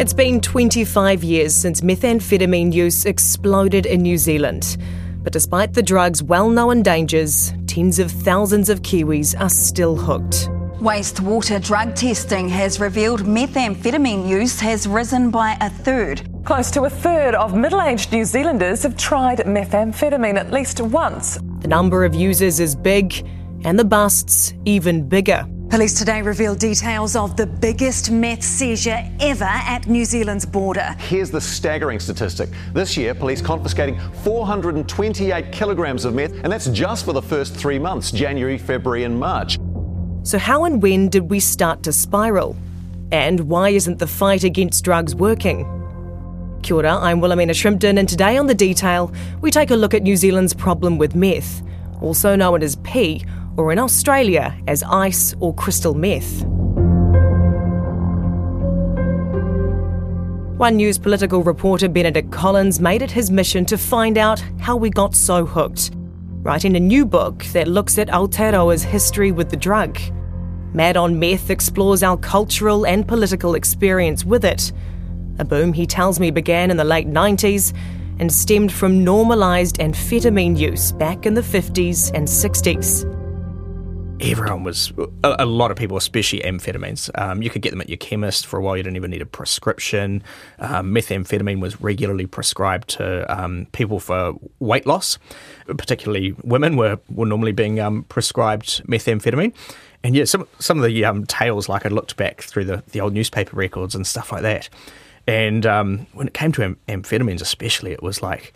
It's been 25 years since methamphetamine use exploded in New Zealand. But despite the drug's well known dangers, tens of thousands of Kiwis are still hooked. Wastewater drug testing has revealed methamphetamine use has risen by a third. Close to a third of middle aged New Zealanders have tried methamphetamine at least once. The number of users is big, and the busts even bigger. Police today revealed details of the biggest meth seizure ever at New Zealand's border. Here's the staggering statistic. This year, police confiscating 428 kilograms of meth, and that's just for the first three months January, February, and March. So, how and when did we start to spiral? And why isn't the fight against drugs working? Kia ora, I'm Wilhelmina Shrimpton, and today on The Detail, we take a look at New Zealand's problem with meth, also known as P, or in Australia as ice or crystal meth. One News political reporter, Benedict Collins, made it his mission to find out how we got so hooked, writing a new book that looks at Aotearoa's history with the drug. Mad on Meth explores our cultural and political experience with it. A boom, he tells me, began in the late 90s and stemmed from normalised amphetamine use back in the 50s and 60s everyone was a, a, lot of people, especially amphetamines. Um, you could get them at your chemist for a while. You didn't even need a prescription. Um, methamphetamine was regularly prescribed to um, people for weight loss, particularly women were were normally being um, prescribed methamphetamine. And yeah, some some of the um, tales, like I looked back through the, the old newspaper records and stuff like that. And um, when it came to am- amphetamines, especially, it was like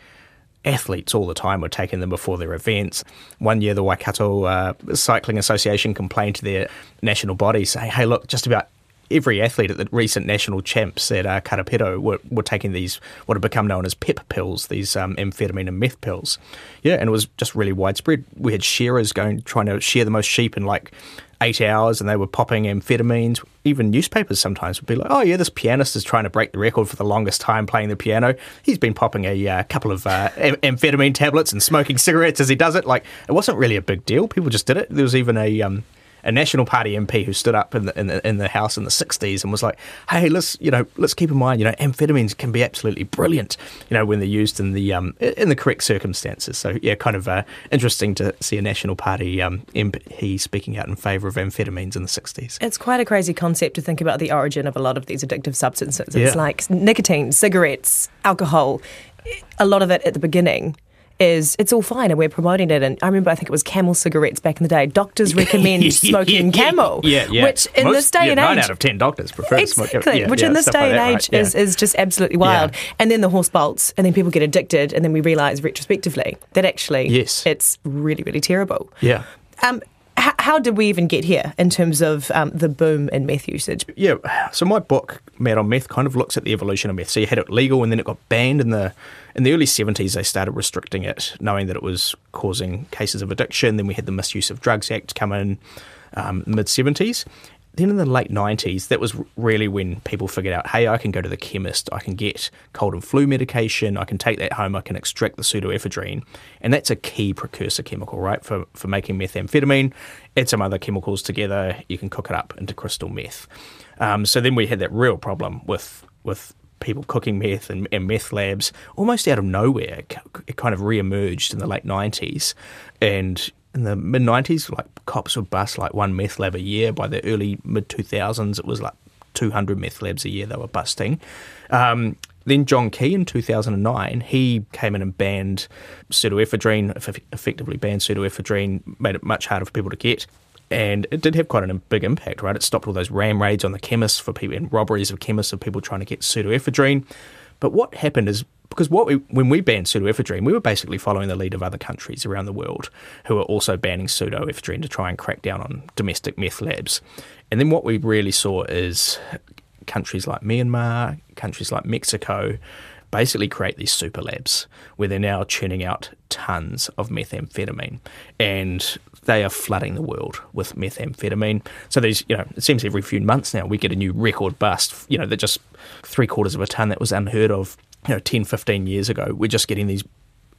athletes all the time were taking them before their events. One year, the Waikato uh, Cycling Association complained to their national body, saying, "Hey, look, just about." Every athlete at the recent national champs at uh, were, were taking these, what have become known as PEP pills, these um, amphetamine and meth pills. Yeah, and it was just really widespread. We had shearers going, trying to shear the most sheep in like eight hours and they were popping amphetamines. Even newspapers sometimes would be like, oh, yeah, this pianist is trying to break the record for the longest time playing the piano. He's been popping a uh, couple of uh, amphetamine tablets and smoking cigarettes as he does it. Like, it wasn't really a big deal. People just did it. There was even a. Um, a National Party MP who stood up in the, in the in the House in the '60s and was like, "Hey, let's you know let's keep in mind you know amphetamines can be absolutely brilliant you know when they're used in the um, in the correct circumstances." So yeah, kind of uh, interesting to see a National Party um, MP speaking out in favour of amphetamines in the '60s. It's quite a crazy concept to think about the origin of a lot of these addictive substances. It's yeah. like nicotine, cigarettes, alcohol. A lot of it at the beginning is it's all fine and we're promoting it. And I remember, I think it was Camel cigarettes back in the day. Doctors recommend smoking yeah, Camel. Yeah, yeah. Which in Most, this day and age. Nine out of ten doctors prefer exactly, to smoke yeah, Which in this day and like age right, is, is just absolutely wild. And then the horse bolts, and then people get addicted, and then we realise retrospectively that actually yes. it's really, really terrible. Yeah. Um, how did we even get here in terms of um, the boom in meth usage? Yeah, so my book, Mad on Meth, kind of looks at the evolution of meth. So you had it legal, and then it got banned in the in the early 70s. They started restricting it, knowing that it was causing cases of addiction. Then we had the Misuse of Drugs Act come in um, mid 70s, then in the late 90s, that was really when people figured out hey, I can go to the chemist, I can get cold and flu medication, I can take that home, I can extract the pseudoephedrine. And that's a key precursor chemical, right, for, for making methamphetamine. Add some other chemicals together, you can cook it up into crystal meth. Um, so then we had that real problem with, with people cooking meth and, and, meth labs almost out of nowhere. It kind of re emerged in the late 90s. And in the mid 90s, like cops would bust like one meth lab a year. By the early mid 2000s, it was like 200 meth labs a year they were busting. Um, then John Key in 2009, he came in and banned pseudoephedrine, effectively banned pseudoephedrine, made it much harder for people to get. And it did have quite a big impact, right? It stopped all those ram raids on the chemists for people and robberies of chemists of people trying to get pseudoephedrine. But what happened is because what we, when we banned pseudoephedrine, we were basically following the lead of other countries around the world who were also banning pseudoephedrine to try and crack down on domestic meth labs. And then what we really saw is countries like Myanmar, countries like Mexico, basically create these super labs where they're now churning out tons of methamphetamine and they are flooding the world with methamphetamine. So these, you know, it seems every few months now we get a new record bust, you know, that just three quarters of a ton that was unheard of you know 10, 15 years ago. We're just getting these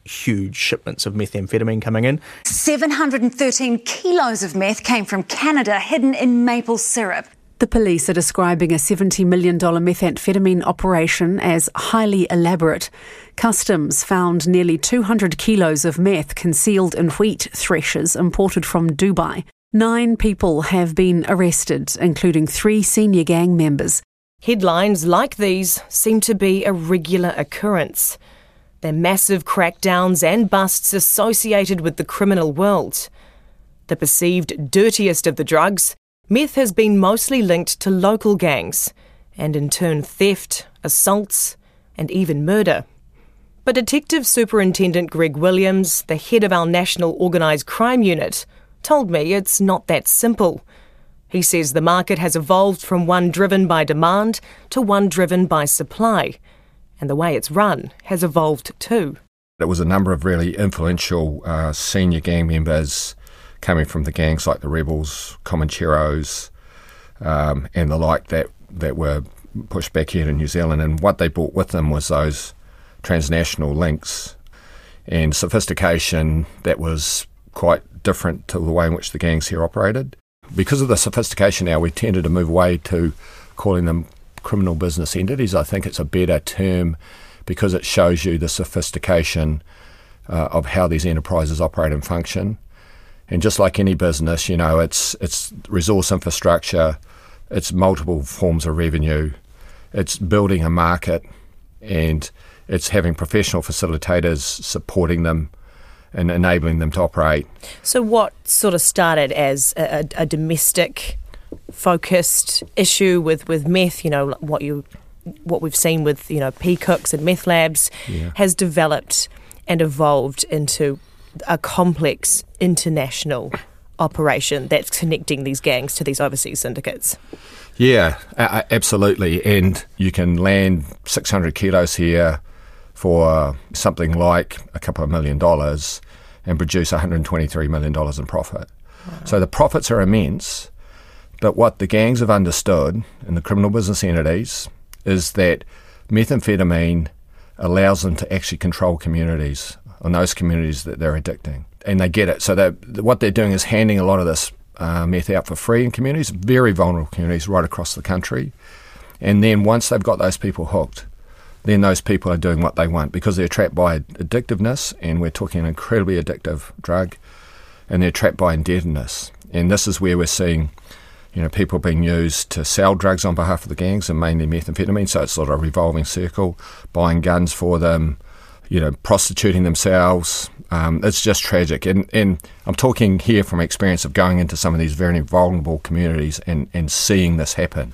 huge shipments of methamphetamine coming in. 713 kilos of meth came from Canada hidden in maple syrup. The police are describing a $70 million methamphetamine operation as highly elaborate. Customs found nearly 200 kilos of meth concealed in wheat threshers imported from Dubai. Nine people have been arrested, including three senior gang members. Headlines like these seem to be a regular occurrence. They're massive crackdowns and busts associated with the criminal world. The perceived dirtiest of the drugs, meth has been mostly linked to local gangs, and in turn theft, assaults, and even murder. But Detective Superintendent Greg Williams, the head of our National Organised Crime Unit, told me it's not that simple. He says the market has evolved from one driven by demand to one driven by supply, and the way it's run has evolved too. There was a number of really influential uh, senior gang members coming from the gangs like the Rebels, Comancheros, um, and the like that, that were pushed back here to New Zealand. And what they brought with them was those transnational links and sophistication that was quite different to the way in which the gangs here operated. Because of the sophistication now, we tended to move away to calling them criminal business entities. I think it's a better term because it shows you the sophistication uh, of how these enterprises operate and function. And just like any business, you know, it's it's resource infrastructure, it's multiple forms of revenue, it's building a market, and it's having professional facilitators supporting them and enabling them to operate. So, what sort of started as a, a domestic focused issue with, with meth, you know, what you what we've seen with you know P Cooks and meth labs, yeah. has developed and evolved into a complex international operation that's connecting these gangs to these overseas syndicates. Yeah, absolutely. And you can land 600 kilos here for something like a couple of million dollars and produce $123 million in profit. Wow. So the profits are immense. But what the gangs have understood in the criminal business entities is that methamphetamine allows them to actually control communities on those communities that they're addicting. And they get it. So what they're doing is handing a lot of this uh, meth out for free in communities, very vulnerable communities right across the country. And then once they've got those people hooked, then those people are doing what they want because they're trapped by addictiveness, and we're talking an incredibly addictive drug, and they're trapped by indebtedness. And this is where we're seeing, you know, people being used to sell drugs on behalf of the gangs, and mainly methamphetamine. So it's sort of a revolving circle, buying guns for them, you know, prostituting themselves. Um, it's just tragic. And, and I'm talking here from experience of going into some of these very vulnerable communities and, and seeing this happen.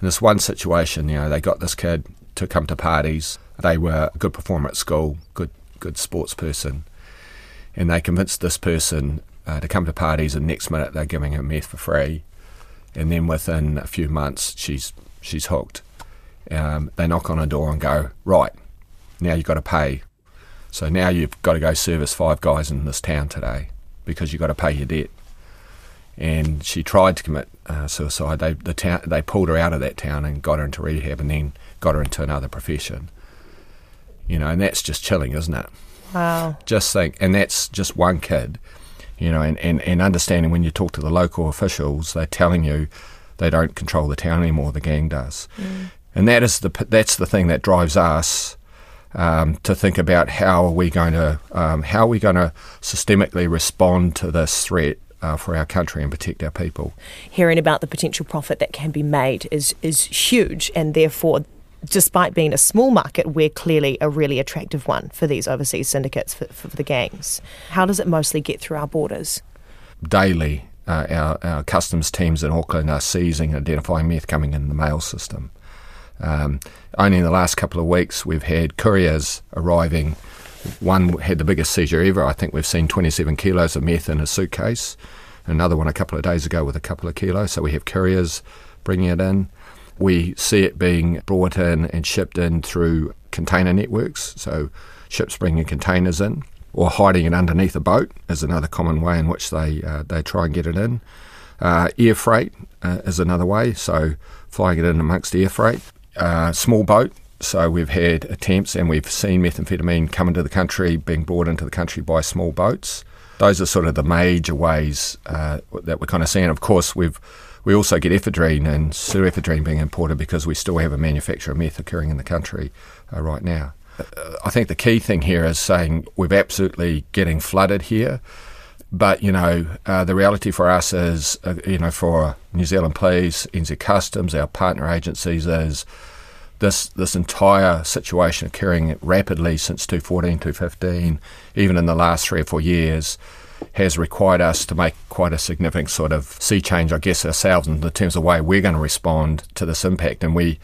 In this one situation, you know, they got this kid to come to parties. They were a good performer at school, good good sports person, and they convinced this person uh, to come to parties. And next minute they're giving her meth for free, and then within a few months she's she's hooked. Um, they knock on her door and go, right, now you've got to pay. So now you've got to go service five guys in this town today because you've got to pay your debt. And she tried to commit uh, suicide. They the town they pulled her out of that town and got her into rehab, and then got her into another profession. You know, and that's just chilling, isn't it? Wow. Just think, and that's just one kid, you know, and, and, and understanding when you talk to the local officials, they're telling you they don't control the town anymore, the gang does. Mm. And that is the, that's the thing that drives us um, to think about how are we going to, um, how are we going to systemically respond to this threat uh, for our country and protect our people. Hearing about the potential profit that can be made is is huge, and therefore despite being a small market, we're clearly a really attractive one for these overseas syndicates, for, for the gangs. How does it mostly get through our borders? Daily, uh, our, our, customs teams in Auckland are seizing and identifying meth coming in the mail system. Um, only in the last couple of weeks, we've had couriers arriving. One had the biggest seizure ever. I think we've seen 27 kilos of meth in a suitcase. Another one a couple of days ago with a couple of kilos. So we have couriers bringing it in. We see it being brought in and shipped in through container networks, so ships bringing containers in, or hiding it underneath a boat is another common way in which they uh, they try and get it in. Uh, air freight uh, is another way, so flying it in amongst air freight. Uh, small boat, so we've had attempts and we've seen methamphetamine come into the country, being brought into the country by small boats. Those are sort of the major ways uh, that we're kind of seeing. Of course, we've We also get ephedrine and pseudoephedrine being imported because we still have a manufacture of meth occurring in the country uh, right now. Uh, I think the key thing here is saying we're absolutely getting flooded here. But you know, uh, the reality for us is, uh, you know, for New Zealand Police, NZ Customs, our partner agencies, is this this entire situation occurring rapidly since 2014, 2015, even in the last three or four years, has required us to make quite a significant sort of sea change, I guess, ourselves in terms of the way we're going to respond to this impact. And we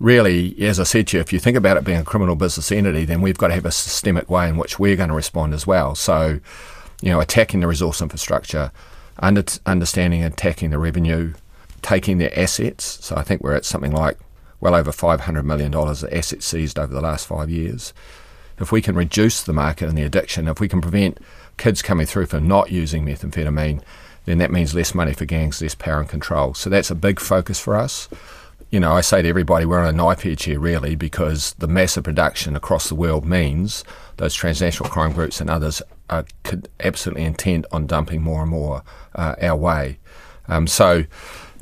really, as I said to you, if you think about it being a criminal business entity, then we've got to have a systemic way in which we're going to respond as well. So you know, attacking the resource infrastructure, under, understanding and attacking the revenue, taking their assets. So I think we're at something like well over $500 million of assets seized over the last five years. If we can reduce the market and the addiction, if we can prevent kids coming through for not using methamphetamine, then that means less money for gangs, less power and control. So that's a big focus for us. You know, I say to everybody, we're on a knife edge here, really, because the massive production across the world means those transnational crime groups and others are absolutely intent on dumping more and more uh, our way. Um, so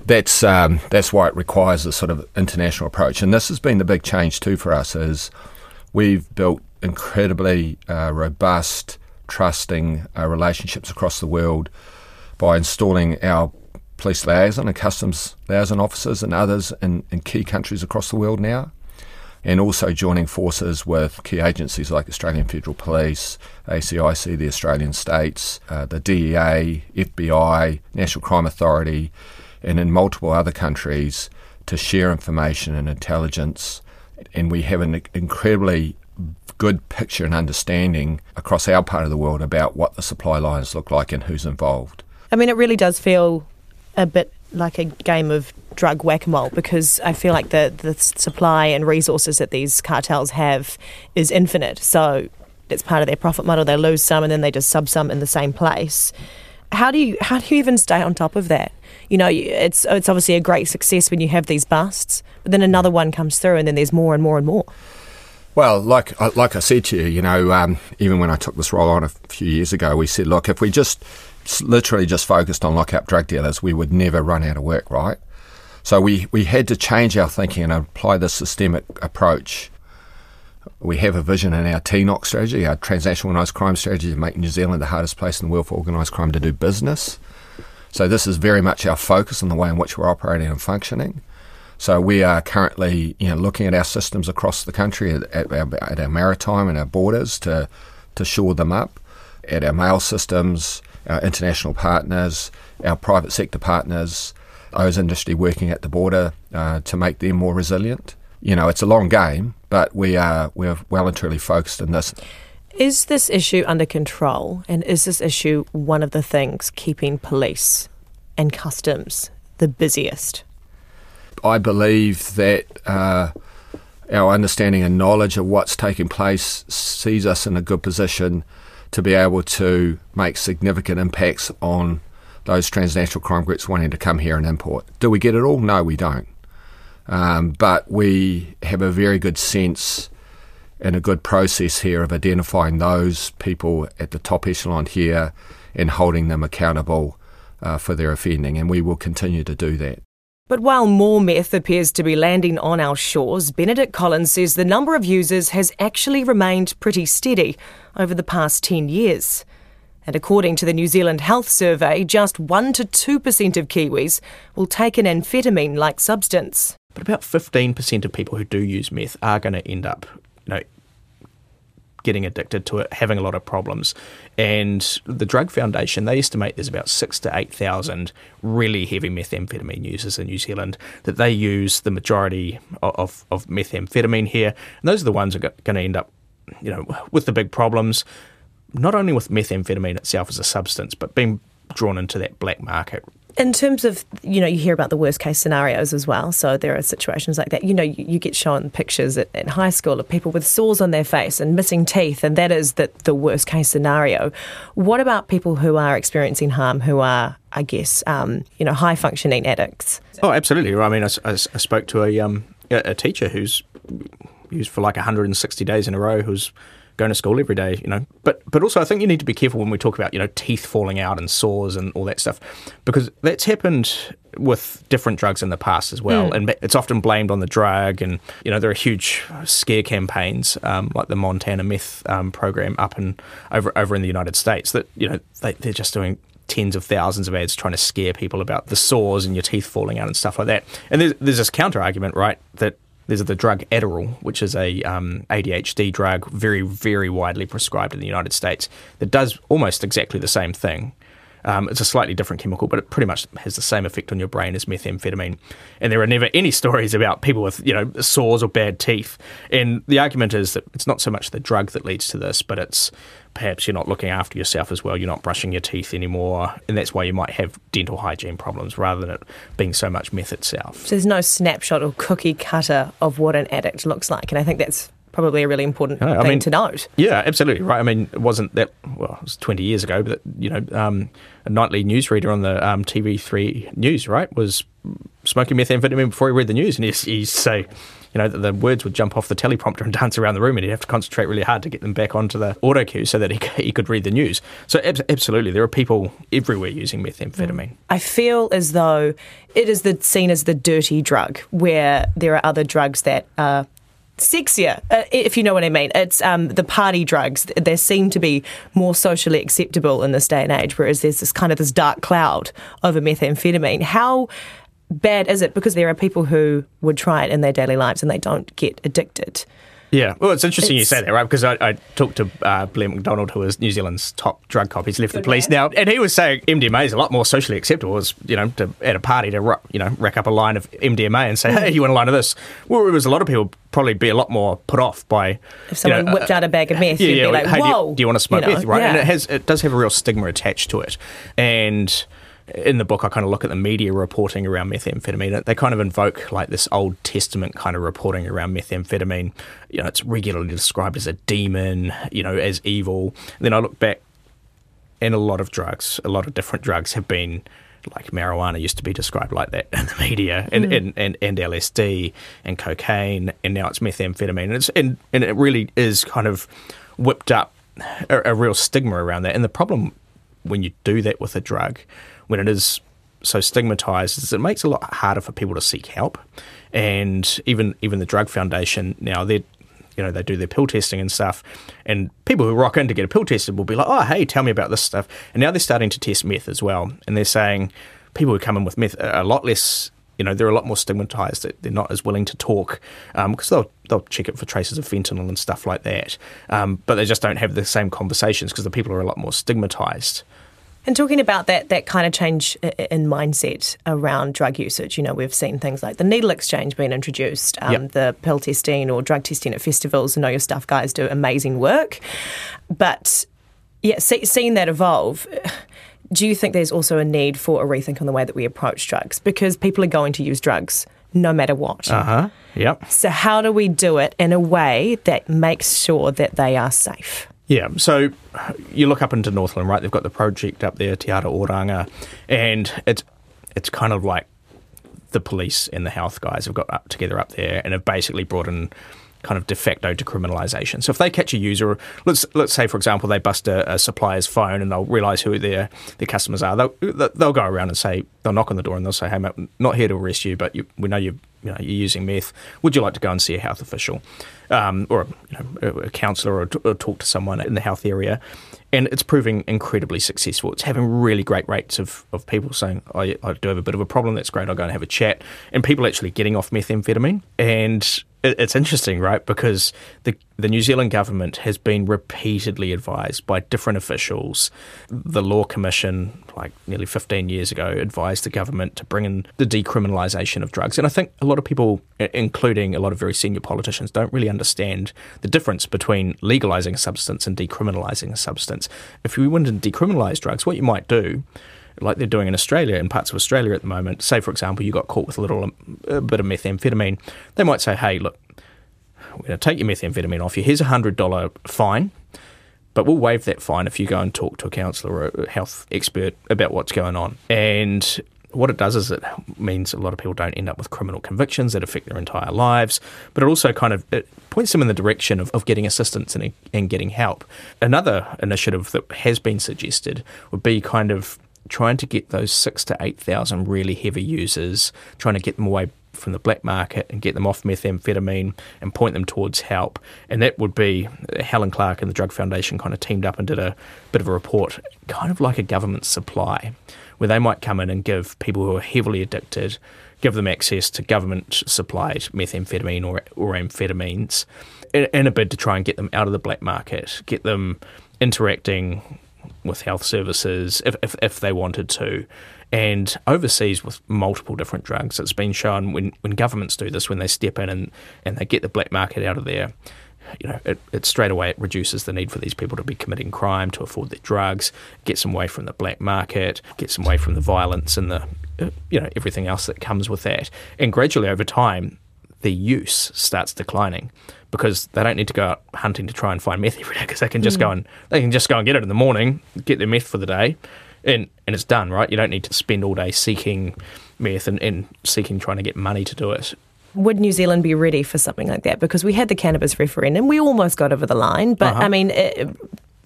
that's um, that's why it requires a sort of international approach. And this has been the big change too for us is we've built incredibly uh, robust, trusting uh, relationships across the world by installing our police liaison and customs liaison officers and others in, in key countries across the world now and also joining forces with key agencies like Australian Federal Police, ACIC, the Australian states, uh, the DEA, FBI, National Crime Authority, and in multiple other countries to share information and intelligence. And we have an incredibly good picture and understanding across our part of the world about what the supply lines look like and who's involved. I mean, it really does feel a bit like a game of drug whack a mole because I feel like the, the supply and resources that these cartels have is infinite. So it's part of their profit model. They lose some and then they just sub some in the same place. How do you how do you even stay on top of that? You know, it's it's obviously a great success when you have these busts, but then another one comes through and then there's more and more and more. Well, like like I said to you, you know, um, even when I took this role on a few years ago, we said, look, if we just literally just focused on lock up drug dealers, we would never run out of work, right? So we, we had to change our thinking and apply this systemic approach. We have a vision in our TNOC strategy, our transnational organised crime strategy, to make New Zealand the hardest place in the world for organised crime to do business. So this is very much our focus on the way in which we're operating and functioning. So we are currently, you know, looking at our systems across the country, at, at, our, at our maritime and our borders to to shore them up, at our mail systems, our international partners, our private sector partners, those industry working at the border uh, to make them more resilient. You know, it's a long game, but we are we're well and truly focused in this. Is this issue under control, and is this issue one of the things keeping police and customs the busiest? I believe that uh, our understanding and knowledge of what's taking place sees us in a good position to be able to make significant impacts on those transnational crime groups wanting to come here and import. Do we get it all? No, we don't. Um, but we have a very good sense and a good process here of identifying those people at the top echelon here and holding them accountable uh, for their offending, and we will continue to do that. But while more meth appears to be landing on our shores, Benedict Collins says the number of users has actually remained pretty steady over the past 10 years. And according to the New Zealand Health Survey, just 1 to 2% of Kiwis will take an amphetamine like substance. But about 15% of people who do use meth are going to end up, you know, getting addicted to it, having a lot of problems. And the Drug Foundation, they estimate there's about six to 8,000 really heavy methamphetamine users in New Zealand, that they use the majority of, of methamphetamine here. And those are the ones that are going to end up, you know, with the big problems not only with methamphetamine itself as a substance, but being drawn into that black market. In terms of, you know, you hear about the worst case scenarios as well. So there are situations like that. You know, you, you get shown pictures at, at, high school of people with sores on their face and missing teeth, and that is the, the worst case scenario. What about people who are experiencing harm, who are, I guess, um, you know, high functioning addicts? Oh, absolutely. I mean, I, I, I spoke to a, um, a teacher who's used for like 160 days in a row who's going to school every day, you know. But but also I think you need to be careful when we talk about, you know, teeth falling out and sores and all that stuff. Because that's happened with different drugs in the past as well, mm. and it's often blamed on the drug. And you know there are huge scare campaigns um, like the Montana meth um, program up and over over in the United States that you know they, they're just doing tens of thousands of ads trying to scare people about the sores and your teeth falling out and stuff like that. And there's, there's this counter argument, right, that there's the drug Adderall, which is a um, ADHD drug, very, very widely prescribed in the United States, that does almost exactly the same thing. Um, it's a slightly different chemical, but it pretty much has the same effect on your brain as methamphetamine. And there are never any stories about people with, you know, sores or bad teeth. And the argument is that it's not so much the drug that leads to this, but it's perhaps you're not looking after yourself as well. You're not brushing your teeth anymore, and that's why you might have dental hygiene problems rather than it being so much meth itself. So there's no snapshot or cookie cutter of what an addict looks like, and I think that's probably a really important thing I mean, to note. Yeah, absolutely right. I mean, it wasn't that well, it was 20 years ago, but you know, um, a nightly newsreader on the um, TV3 news, right, was smoking methamphetamine before he read the news, and he'd, he'd say, you know, the, the, words would jump off the teleprompter and dance around the room, and he'd have to concentrate really hard to get them back onto the auto cue so that he, he could read the news. So, ab- absolutely, there are people everywhere using methamphetamine. I feel as though it is the, seen as the dirty drug, where there are other drugs that are sexier, uh, if you know what I mean. It's um, the party drugs. They seem to be more socially acceptable in this day and age, whereas there's this kind of this dark cloud over methamphetamine. How bad is it? Because there are people who would try it in their daily lives and they don't get addicted. Yeah, well, it's interesting it's, you say that, right? Because I, I talked to uh, Blair McDonald, who is New Zealand's top drug cop. He's left the police man. now, and he was saying MDMA is a lot more socially acceptable. As you know, to, at a party to you know rack up a line of MDMA and say, "Hey, you want a line of this?" Well, it was a lot of people probably be a lot more put off by if someone you know, whipped out a bag of meth. Yeah, you'd yeah, be like, hey, "Whoa!" Do you, do you want to smoke you know, meth? Right? Yeah. And it has it does have a real stigma attached to it, and in the book, I kind of look at the media reporting around methamphetamine. They kind of invoke like this Old Testament kind of reporting around methamphetamine. You know, it's regularly described as a demon, you know, as evil. And then I look back, and a lot of drugs, a lot of different drugs have been like marijuana used to be described like that in the media, and, mm. and, and, and, LSD and cocaine, and now it's methamphetamine. And, it's, and, and it really is kind of whipped up a, a real stigma around that. And the problem when you do that with a drug when it is so stigmatized is it makes it a lot harder for people to seek help. And even even the Drug Foundation now they you know they do their pill testing and stuff, and people who rock in to get a pill tested will be like, oh hey, tell me about this stuff. And now they're starting to test meth as well, and they're saying people who come in with meth are a lot less. You know, they're a lot more stigmatized. They're not as willing to talk because um, they'll they'll check it for traces of fentanyl and stuff like that. Um, but they just don't have the same conversations because the people are a lot more stigmatized. And talking about that that kind of change in mindset around drug usage, you know, we've seen things like the needle exchange being introduced, um, yep. the pill testing or drug testing at festivals. I know your stuff guys do amazing work, but yeah, see, seeing that evolve. Do you think there's also a need for a rethink on the way that we approach drugs? Because people are going to use drugs no matter what. Uh huh. Yep. So, how do we do it in a way that makes sure that they are safe? Yeah, so you look up into Northland, right? They've got the project up there, Te Ara Oranga, and it's it's kind of like the police and the health guys have got up together up there and have basically brought in kind of de facto decriminalisation. So if they catch a user, let's let's say for example they bust a, a supplier's phone and they'll realise who their their customers are, they'll they'll go around and say they'll knock on the door and they'll say, "Hey, mate, not here to arrest you, but you, we know you you know you're using meth. Would you like to go and see a health official, um, or you know, a counsellor, or, or talk to someone in the health area?" and it's proving incredibly successful. It's having really great rates of, of people saying, I, I do have a bit of a problem, that's great, I'll go and have a chat. And people actually getting off methamphetamine. And it's interesting, right? Because the the New Zealand government has been repeatedly advised by different officials. The Law Commission, like nearly 15 years ago, advised the government to bring in the decriminalisation of drugs. And I think a lot of people, including a lot of very senior politicians, don't really understand the difference between legalising a substance and decriminalising a substance. If we wanted to decriminalise drugs, what you might do like they're doing in Australia, in parts of Australia at the moment. Say, for example, you got caught with a little a bit of methamphetamine. They might say, hey, look, we're going to take your methamphetamine off you. Here's a $100 fine, but we'll waive that fine if you go and talk to a counsellor or a health expert about what's going on. And what it does is it means a lot of people don't end up with criminal convictions that affect their entire lives, but it also kind of it points them in the direction of, of getting assistance and, and getting help. Another initiative that has been suggested would be kind of trying to get those six to 8,000 really heavy users, trying to get them away from the black market and get them off methamphetamine and point them towards help. And that would be uh, Helen Clark and the Drug Foundation kind of teamed up and did a bit of a report, kind of like a government supply, where they might come in and give people who are heavily addicted, give them access to government supplied methamphetamine or, or amphetamines in, in a bid to try and get them out of the black market, get them interacting with health services if, if, if they wanted to. And overseas with multiple different drugs, it's been shown when, when governments do this, when they step in and, and they get the black market out of there, you know, it, it straight away it reduces the need for these people to be committing crime to afford their drugs, gets them away from the black market, gets them away from the violence and the, uh, you know, everything else that comes with that. And gradually over time, the use starts declining because they don't need to go out hunting to try and find meth every day because they can just mm. go and they can just go and get it in the morning, get their meth for the day, and and it's done. Right? You don't need to spend all day seeking meth and, and seeking trying to get money to do it. Would New Zealand be ready for something like that? Because we had the cannabis referendum, we almost got over the line, but uh-huh. I mean, it,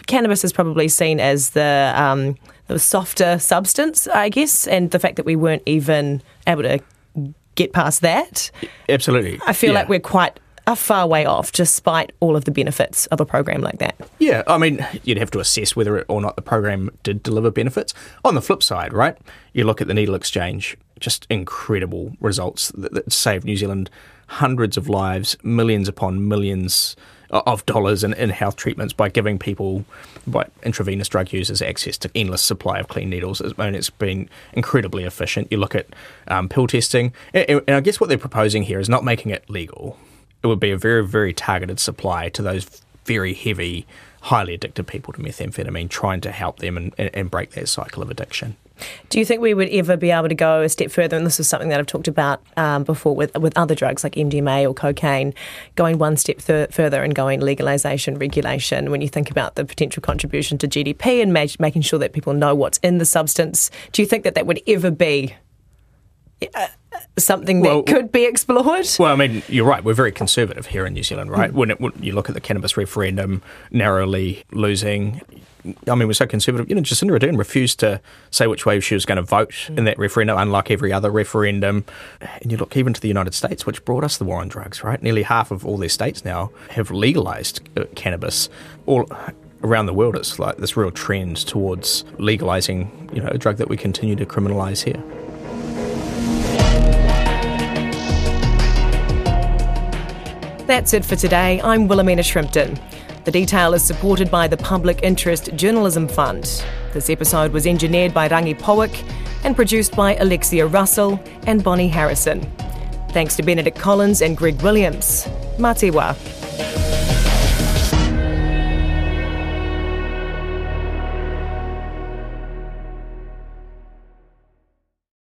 cannabis is probably seen as the um, the softer substance, I guess, and the fact that we weren't even able to get past that. Absolutely. I feel yeah. like we're quite a far way off, despite all of the benefits of a program like that. Yeah, I mean, you'd have to assess whether or not the program did deliver benefits. On the flip side, right, you look at the needle exchange, just incredible results that, that saved New Zealand hundreds of lives, millions upon millions of dollars in, in health treatments by giving people, by intravenous drug users, access to endless supply of clean needles. And it's been incredibly efficient. You look at um, pill testing, and, and I guess what they're proposing here is not making it legal it would be a very, very targeted supply to those very heavy, highly addicted people to methamphetamine, trying to help them and, and break that cycle of addiction. Do you think we would ever be able to go a step further? And this is something that I've talked about um, before with with other drugs like MDMA or cocaine, going one step th- further and going legalization, regulation. When you think about the potential contribution to GDP and ma- making sure that people know what's in the substance, do you think that that would ever be uh, something that well, could be explored? Well, I mean, you're right. We're very conservative here in New Zealand, right? Mm. When, it, when you look at the cannabis referendum narrowly losing, I mean, we're so conservative. You know, Jacinda Ardern refused to say which way she was going to vote mm. in that referendum, unlike every other referendum. And you look even to the United States, which brought us the war on drugs, right? Nearly half of all their states now have legalized uh, cannabis. All around the world, it's like this real trend towards legalizing, you know, a drug that we continue to criminalize here. That's it for today. I'm Wilhelmina Shrimpton. The detail is supported by the Public Interest Journalism Fund. This episode was engineered by Rangi Powick and produced by Alexia Russell and Bonnie Harrison. Thanks to Benedict Collins and Greg Williams. Matiwa.